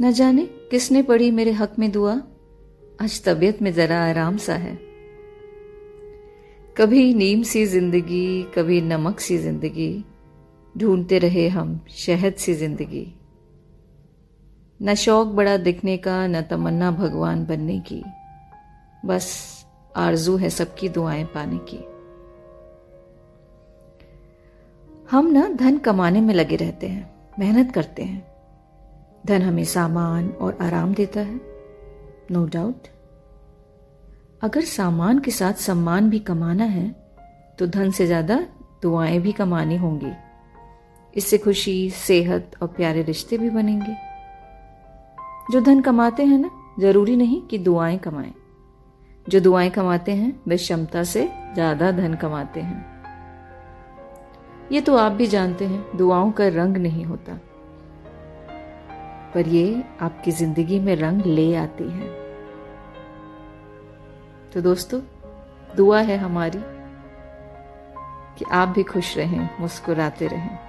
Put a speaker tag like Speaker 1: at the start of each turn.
Speaker 1: न जाने किसने पढ़ी मेरे हक में दुआ। आज तबीयत में जरा आराम सा है। कभी नीम सी ज़िंदगी, कभी नमक सी ज़िंदगी। ढूंढते रहे हम शहद सी ज़िंदगी। न शौक बड़ा दिखने का, न तमन्ना भगवान बनने की। बस आरज़ू है सबकी दुआएँ पाने की। हम ना धन कमाने में लगे रहते हैं, मेहनत करते हैं। धन हमें सामान और आराम देता है। नो no डाउट अगर सामान के साथ सम्मान भी कमाना है तो धन से ज़्यादा दुआएँ भी कमानी होंगी। इससे खुशी, सेहत और प्यारे रिश्ते भी बनेंगे। जो धन कमाते हैं ना, ज़रूरी नहीं कि दुआएँ कमाएँ। जो दुआएँ कमाते हैं, वे क्षमता से ज़्यादा धन कमाते हैं। ये तो आप भी जानते हैं, दुआओं का रंग नहीं होता। पर ये आपकी ज़िंदगी में रंग ले आती है। तो दोस्तों, दुआ है हमारी कि आप भी खुश रहें, मुस्कुराते रहें।